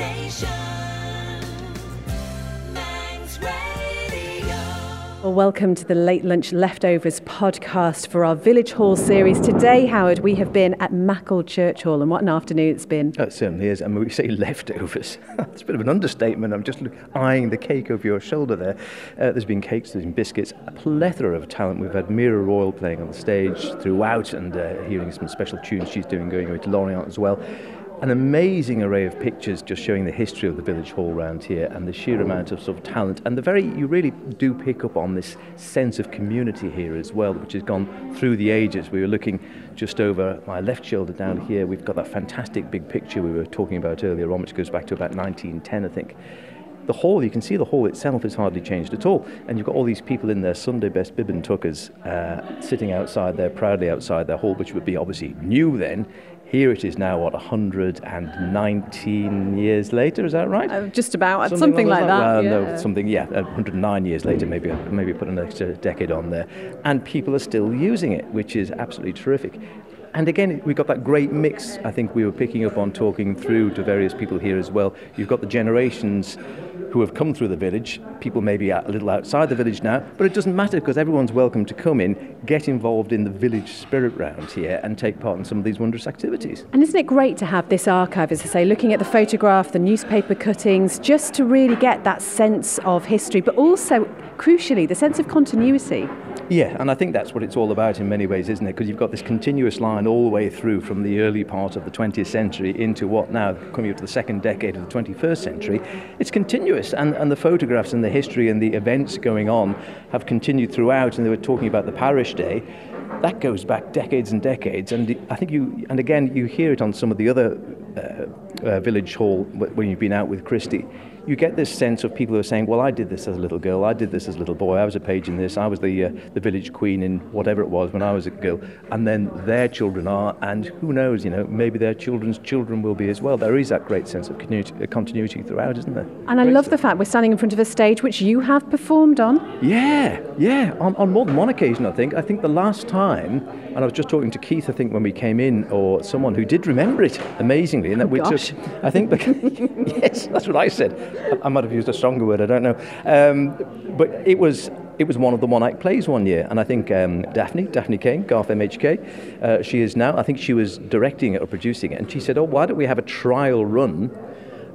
station. Manx Radio. Well, welcome to the Late Lunch Leftovers podcast for our Village Hall series. Today, Howard, we have been at Maughold Church Hall, and what an afternoon it's been. Oh, it certainly is. I mean, we say leftovers. it's a bit of an understatement. I'm just look, eyeing the cake over your shoulder there. Uh, there's been cakes, there's been biscuits, a plethora of talent. We've had Mera Royle playing on the stage throughout and uh, hearing some special tunes she's doing going over to Lorient as well. An amazing array of pictures just showing the history of the village hall round here and the sheer amount of sort of talent and the very you really do pick up on this sense of community here as well which has gone through the ages we were looking just over my left shoulder down here we've got that fantastic big picture we were talking about earlier on which goes back to about 1910 I think the hall, you can see the hall itself has hardly changed at all. And you've got all these people in their Sunday best bib and tuckers uh, sitting outside there, proudly outside their hall, which would be obviously new then. Here it is now, what, 119 years later, is that right? Uh, just about, something, along like those that. Well, yeah. no, something, yeah, uh, 109 years later, maybe maybe put an extra decade on there. And people are still using it, which is absolutely terrific. And again, we've got that great mix, I think we were picking up on talking through to various people here as well. You've got the generations who have come through the village, people may be a little outside the village now, but it doesn't matter because everyone's welcome to come in, get involved in the village spirit round here and take part in some of these wondrous activities. And isn't it great to have this archive, as I say, looking at the photograph, the newspaper cuttings, just to really get that sense of history, but also, crucially, the sense of continuity? Yeah, and I think that's what it's all about in many ways, isn't it? Because you've got this continuous line all the way through from the early part of the 20th century into what now, coming up to the second decade of the 21st century. It's continuous, and, and the photographs and the history and the events going on have continued throughout. And they were talking about the parish day. That goes back decades and decades, and I think you, and again, you hear it on some of the other uh, uh, village hall when you've been out with Christy. You get this sense of people who are saying, "Well, I did this as a little girl. I did this as a little boy. I was a page in this. I was the uh, the village queen in whatever it was when I was a girl." And then their children are, and who knows? You know, maybe their children's children will be as well. There is that great sense of continuity, uh, continuity throughout, isn't there? And I Great love stuff. the fact we're standing in front of a stage which you have performed on. Yeah, yeah, on, on more than one occasion, I think. I think the last time, and I was just talking to Keith, I think, when we came in, or someone who did remember it amazingly, and that we gosh. took, I think, because, yes, that's what I said. I, I might have used a stronger word, I don't know. Um, but it was. It was one of the one act plays one year, and I think um, Daphne, Daphne Caine, Garff MHK, uh, she is now, I think she was directing it or producing it, and she said, Oh, why don't we have a trial run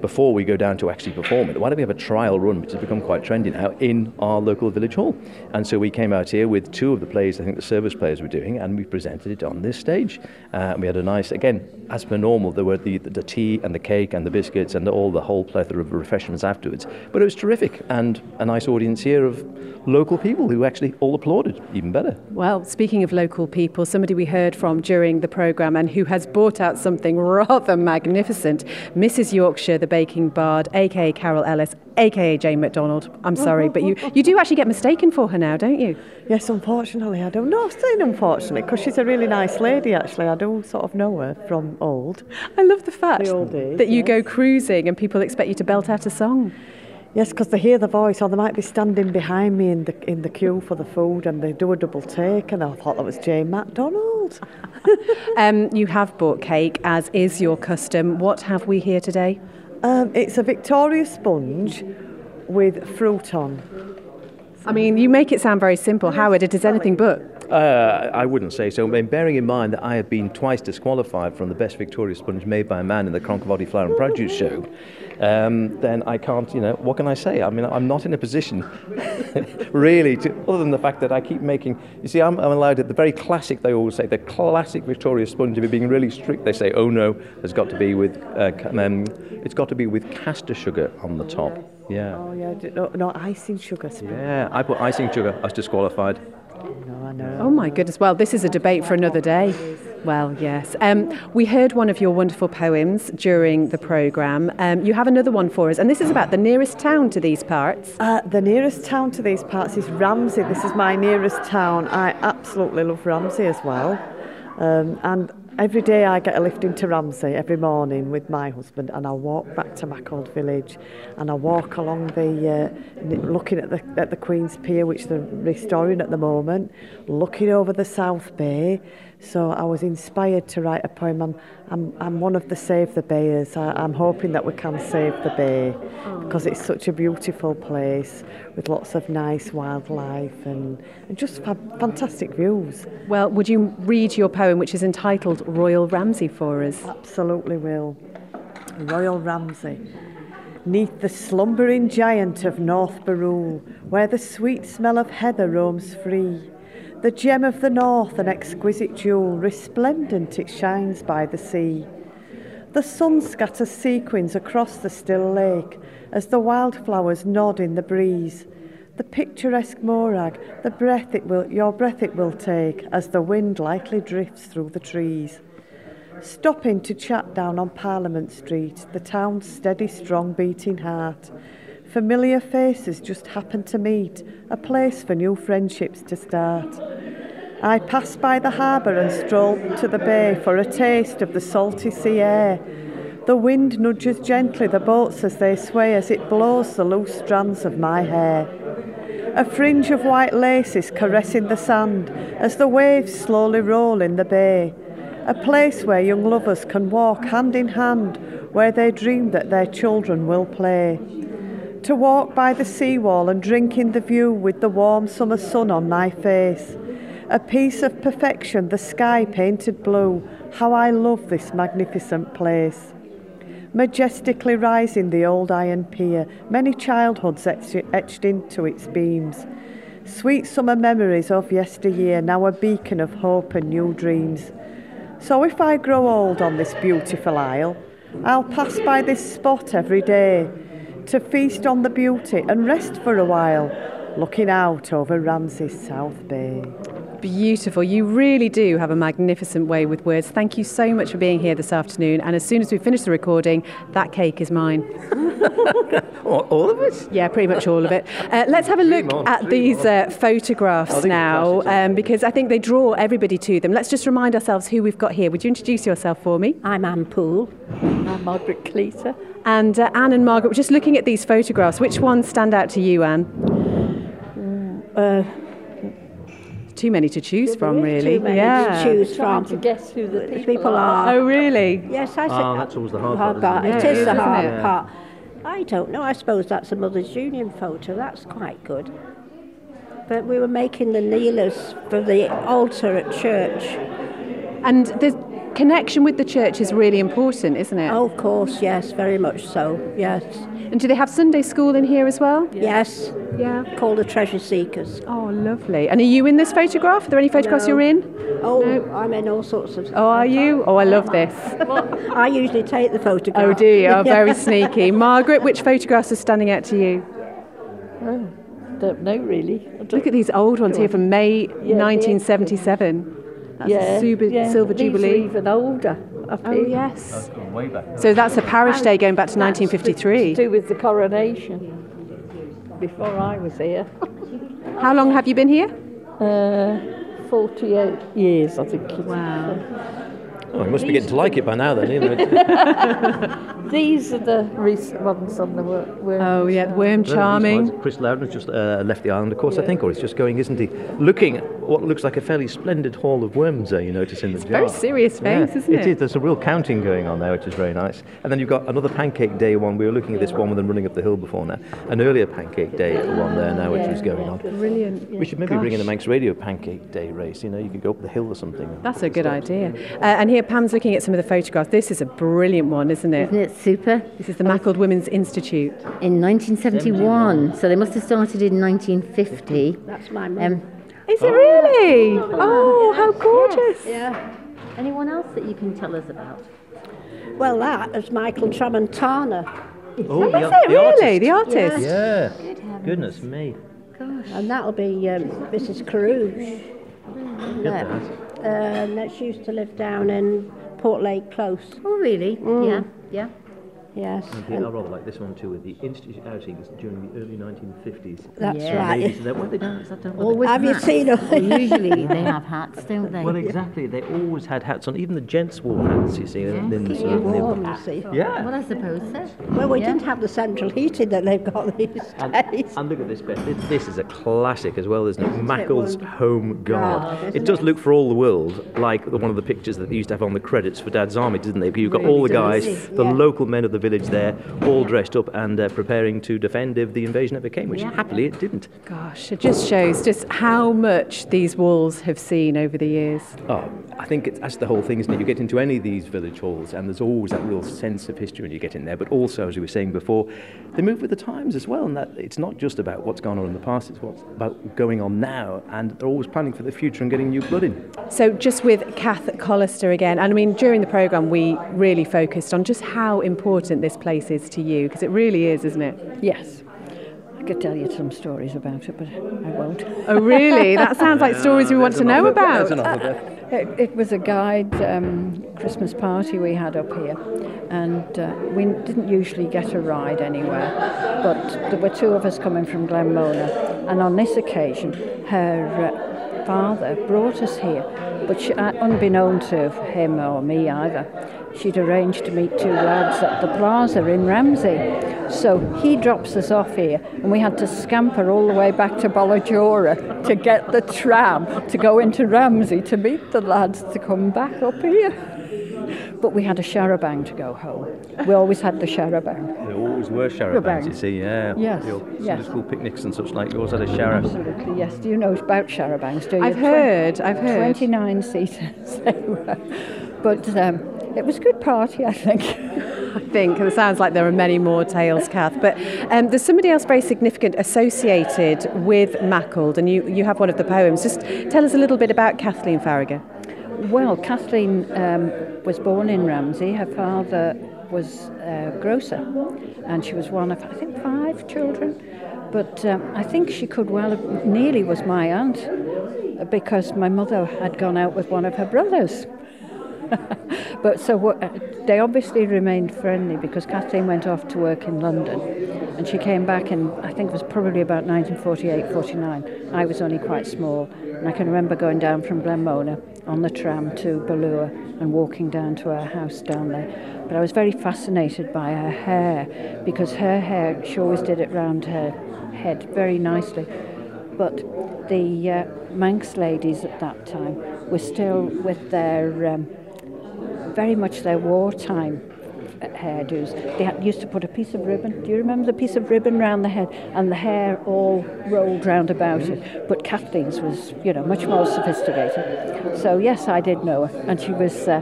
before we go down to actually perform it. Why don't we have a trial run, which has become quite trendy now, in our local village hall? And so we came out here with two of the plays I think the service players were doing, and we presented it on this stage. Uh, and we had a nice, again, as per normal, there were the, the tea and the cake and the biscuits and all the whole plethora of refreshments afterwards. But it was terrific, and a nice audience here of local people who actually all applauded, even better. Well, speaking of local people, somebody we heard from during the programme and who has brought out something rather magnificent, Mrs. Yorkshire, the baking bard, aka Carol Ellis, aka Jane McDonald. I'm sorry, but you, you do actually get mistaken for her now, don't you? Yes, unfortunately, I don't know. I'm saying unfortunately because she's a really nice lady. Actually, I do sort of know her from old. I love the fact The old days, that you yes. go cruising and people expect you to belt out a song. Yes, because they hear the voice, or they might be standing behind me in the in the queue for the food, and they do a double take, and I thought that was Jane McDonald. Um, you have bought cake, as is your custom. What have we here today? Um, it's a Victoria sponge with fruit on. I mean, you make it sound very simple. Howard, it is anything but. Uh, I wouldn't say so. I mean, bearing in mind that I have been twice disqualified from the best Victoria sponge made by a man in the Cronk-y-Voddy Flower and Produce Show, um, then I can't, you know, what can I say? I mean, I'm not in a position really to, other than the fact that I keep making, you see, I'm, I'm allowed at the very classic, they always say, the classic Victoria sponge, if you're being really strict, they say, oh no, there's got to be with, uh, um, it's got to be with caster sugar on the top. Yeah. Oh yeah, no, no icing sugar sponge. Yeah, I put icing sugar, I was disqualified. No, I know. Oh my goodness. Well, this is a debate for another day. Well, yes. Um, we heard one of your wonderful poems during the programme. Um, you have another one for us, and this is about the nearest town to these parts. Uh, the nearest town to these parts is Ramsey. This is my nearest town. I absolutely love Ramsey as well. Um, and every day I get a lift into Ramsey every morning with my husband, and I walk back to Maughold Village, and I walk along the, uh, looking at the at the Queen's Pier, which they're restoring at the moment, looking over the South Bay. So I was inspired to write a poem. I'm, I'm, I'm one of the Save the Bayers. I, I'm hoping that we can save the bay because it's such a beautiful place with lots of nice wildlife and, and just fa- fantastic views. Well, would you read your poem, which is entitled Royal Ramsey, for us? Absolutely will. Royal Ramsey. Neath the slumbering giant of North Barrule, where the sweet smell of heather roams free, the gem of the north, an exquisite jewel, resplendent it shines by the sea. The sun scatters sequins across the still lake as the wildflowers nod in the breeze. The picturesque Mooragh, the breath it will, your breath it will take as the wind lightly drifts through the trees. Stopping to chat down on Parliament Street, the town's steady, strong beating heart. Familiar faces just happen to meet, a place for new friendships to start. I pass by the harbour and stroll to the bay for a taste of the salty sea air. The wind nudges gently the boats as they sway as it blows the loose strands of my hair. A fringe of white laces caressing the sand as the waves slowly roll in the bay. A place where young lovers can walk hand in hand, where they dream that their children will play. To walk by the seawall and drink in the view with the warm summer sun on my face. A piece of perfection, the sky painted blue. How I love this magnificent place. Majestically rising the old iron pier, many childhoods etched into its beams. Sweet summer memories of yesteryear, now a beacon of hope and new dreams. So if I grow old on this beautiful isle, I'll pass by this spot every day to feast on the beauty and rest for a while, looking out over Ramsey's South Bay. Beautiful. You really do have a magnificent way with words. Thank you so much for being here this afternoon. And as soon as we finish the recording, that cake is mine. All, all of it? Yeah, pretty much all of it. Uh, let's have a look on, at these uh, photographs I think it's now um, because I think they draw everybody to them. Let's just remind ourselves who we've got here. Would you introduce yourself for me? I'm Anne Poole. I'm Margaret Cleater. And uh, Anne and Margaret, we're just looking at these photographs. Which ones stand out to you, Anne? Uh, Too many to choose from, There is really. too many yeah. to choose trying from. to guess who the people, People are. are. Oh, really? Yes, I said. Ah, that's always the hard part, part. isn't it? It Yeah, is the hard it? part. I don't know. I suppose that's a Mother's Union photo. That's quite good. But we were making the kneelers for the altar at church. And the connection with the church is really important, isn't it? Oh, of course, yes, very much so. Yes, And do they have Sunday school in here as well? yes. Yeah. Called the Treasure Seekers. Oh, lovely. And are you in this photograph? Are there any photographs No. you're in? Oh, No. I'm in all sorts of. Oh, are you? Oh, I love this. I usually take the photograph. Oh, do you? Oh, very sneaky. Margaret, which photographs are standing out to you? Oh, don't know really. Don't- Look at these old ones here from May the 1977. That's yeah, a super, yeah, Silver these are Jubilee. even older. Up Oh, here. yes. Way back. So that's a parish day going back to 1953. To do with the coronation. Before I was here. How long have you been here? Uh, 48 years, I think. Wow. Oh, you must be getting to like it by now then, you know. it's- These are the recent ones on the wor- worm. Oh, yeah, worm charming. Chris Loudon's just uh, left the island, of course, I think, or he's just going, isn't he? Looking at what looks like a fairly splendid haul of worms there, you notice in the jar. Very serious face, isn't it? It is. There's a real counting going on there, which is very nice. And then you've got another Pancake Day one. We were looking at this one with them running up the hill before now. An earlier Pancake Day one there now, which was going on. Brilliant. We should maybe bring in a Manx Radio Pancake Day race. You know, you could go up the hill or something. That's a good idea. Uh, and here Pam's looking at some of the photographs. This is a brilliant one, isn't it? Isn't it super? This is the Maughold Women's Institute. In 1971, so they must have started in 1950. That's my mum. Um, Is it really? Oh, how gorgeous. yeah. anyone else that you can tell us about? Well, that is Michael Tramontana. Oh, Is it really? The artist? Yeah. Goodness me. Gosh. And that'll be um, Mrs. Carouge. Get that. Um, that she used to live down in Port Lake Close. Oh, really? Yeah, yeah. Yes. And I rather like this one too, with the institute outings during the early 1950s. That's Yeah. right. Ladies, that, were they down? Is that down? All with Have you hats. seen them? Well, usually they have hats, don't they? Well, exactly. They always had hats on. Even the gents wore hats. You see, in the sort of nib. Warm, you see. Yeah. Well, I suppose so. Well, we Yeah. didn't have the central heating that they've got these And, days. and look at this, Beth. This- This is a classic as well, isn't it? Maughold's wonderful? Home Guard. Oh, it isn't does it? look for all the world like the, one of the pictures that they used to have on the credits for Dad's Army, didn't they? You've got all the Really guys, the Yeah. local men of the village there, all dressed up and uh, preparing to defend if the invasion ever came, which Yeah. happily it didn't. Gosh, it just shows just how much these walls have seen over the years. Oh, I think it's, that's the whole thing, isn't it? You get into any of these village halls, and there's always that real sense of history when you get in there. But also, as we were saying before, they move with the times as well, and that it's not just about what's gone on in the past; it's what's about going on now. And they're always planning for the future and getting new blood in. So, just with Kath Collister again, and I mean, during the programme, we really focused on just how important this place is to you, because it really is, isn't it? Yes. I could tell you some stories about it, but I won't. Oh, really? That sounds like stories we want to know about. It, it was a guide um, Christmas party we had up here, and uh, we didn't usually get a ride anywhere. But there were two of us coming from Glenmona, and on this occasion, her uh, father brought us here. But she, uh, unbeknown to him or me either, she'd arranged to meet two lads at the plaza in Ramsey. So he drops us off here, and we had to scamper all the way back to Ballajora to get the tram to go into Ramsey to meet the lads to come back up here. But we had a charabang to go home. We always had the charabang. There always were charabangs, you see, yeah. Yes, Your yes. school picnics and such like. You always had a charab. Absolutely, yes. Do you know about charabangs? Do you? I've heard, I've heard. 29 seaters they were. But um, it was a good party, I think. I think. And it sounds like there are many more tales, Kath. But um, there's somebody else very significant associated with Maughold, and you, you have one of the poems. Just tell us a little bit about Kathleen Faragher. Well, Kathleen um, was born in Ramsey. Her father was a grocer, and she was one of, I think, five children. But um, I think she could well have, nearly was my aunt, uh, because my mother had gone out with one of her brothers. but so what, they obviously remained friendly because Kathleen went off to work in London and she came back in, I think it was probably about 1948 49. I was only quite small and I can remember going down from Glenmona on the tram to Ballure and walking down to our house down there. But I was very fascinated by her hair because her hair, she always did it round her head very nicely. But the uh, Manx ladies at that time were still with their um, very much their wartime uh, hairdos. They used to put a piece of ribbon. Do you remember the piece of ribbon round the head and the hair all rolled round about it? But Kathleen's was, you know, much more sophisticated. So yes, I did know her, and she was. Uh,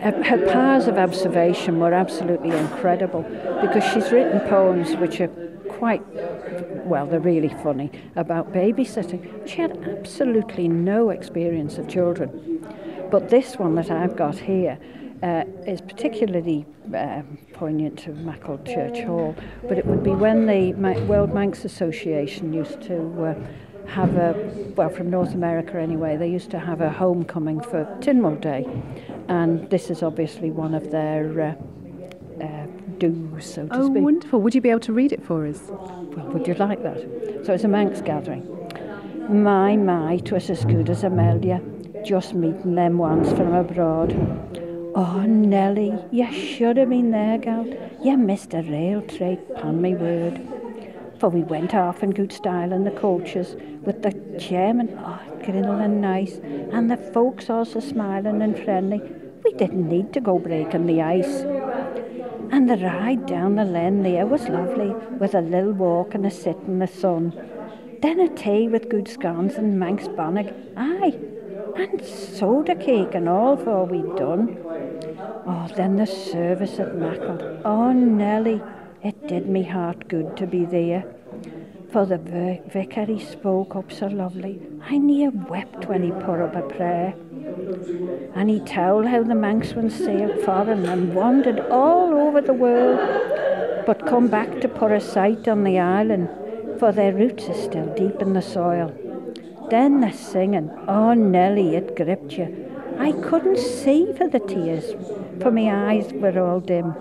her powers of observation were absolutely incredible because she's written poems which are quite well, they're really funny about babysitting. She had absolutely no experience of children. But this one that I've got here uh, is particularly um, poignant to Maughold Church Hall, but it would be when the World Manx Association used to uh, have a, well, from North America anyway, they used to have a homecoming for Tynwald Day. And this is obviously one of their uh, uh, do's, so to Oh, speak. wonderful. Would you be able to read it for us? Well, would you like that? So it's a Manx gathering. My, my, twas as good as a Mheillea, just meeting them once from abroad. Oh, Nelly, you should have been there, gal. You missed a rail trait, upon my word. For we went off in good style in the coaches, with the chairman, oh, grinnell and nice, and the folks also smiling and friendly. We didn't need to go breaking the ice. And the ride down the lane there was lovely, with a little walk and a sit in the sun. Then a tea with good scones and Manx bonnag, aye, and soda cake and all for we'd done. Oh, then the service at Maughold. Oh, Nelly, it did me heart good to be there. For the vi- vicar he spoke up so lovely, I near wept when he put up a prayer. And he told how the Manx ones sailed foreign and wandered all over the world, but come back to put a sight on the island, for their roots are still deep in the soil. Then the singing, oh Nelly, it gripped you. I couldn't see for the tears, for my eyes were all dim.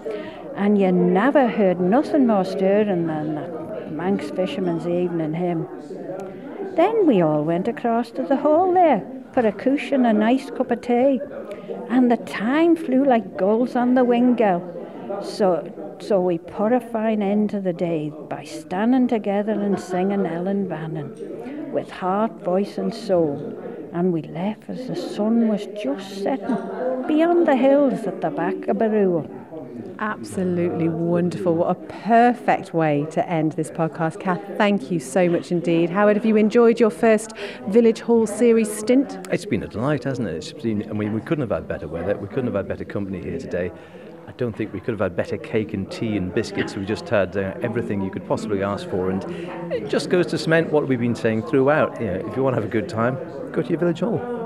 and you never heard nothing more stirring than that Manx Fisherman's Evening hymn. Then we all went across to the hall there for a cushion and a nice cup of tea, and the time flew like gulls on the wing, girl. So, so we put a fine end to the day by standing together and singing Ellan Vannin with heart, voice, and soul. And we left as the sun was just setting beyond the hills at the back of Barua. Absolutely wonderful. What a perfect way to end this podcast. Kath, thank you so much indeed. Howard, have you enjoyed your first Village Hall series stint? It's been a delight, hasn't it? It's been, I mean, we couldn't have had better weather. We couldn't have had better company here today. I don't think we could have had better cake and tea and biscuits. We just had uh, everything you could possibly ask for, and it just goes to cement what we've been saying throughout. You know, if you want to have a good time, go to your village hall.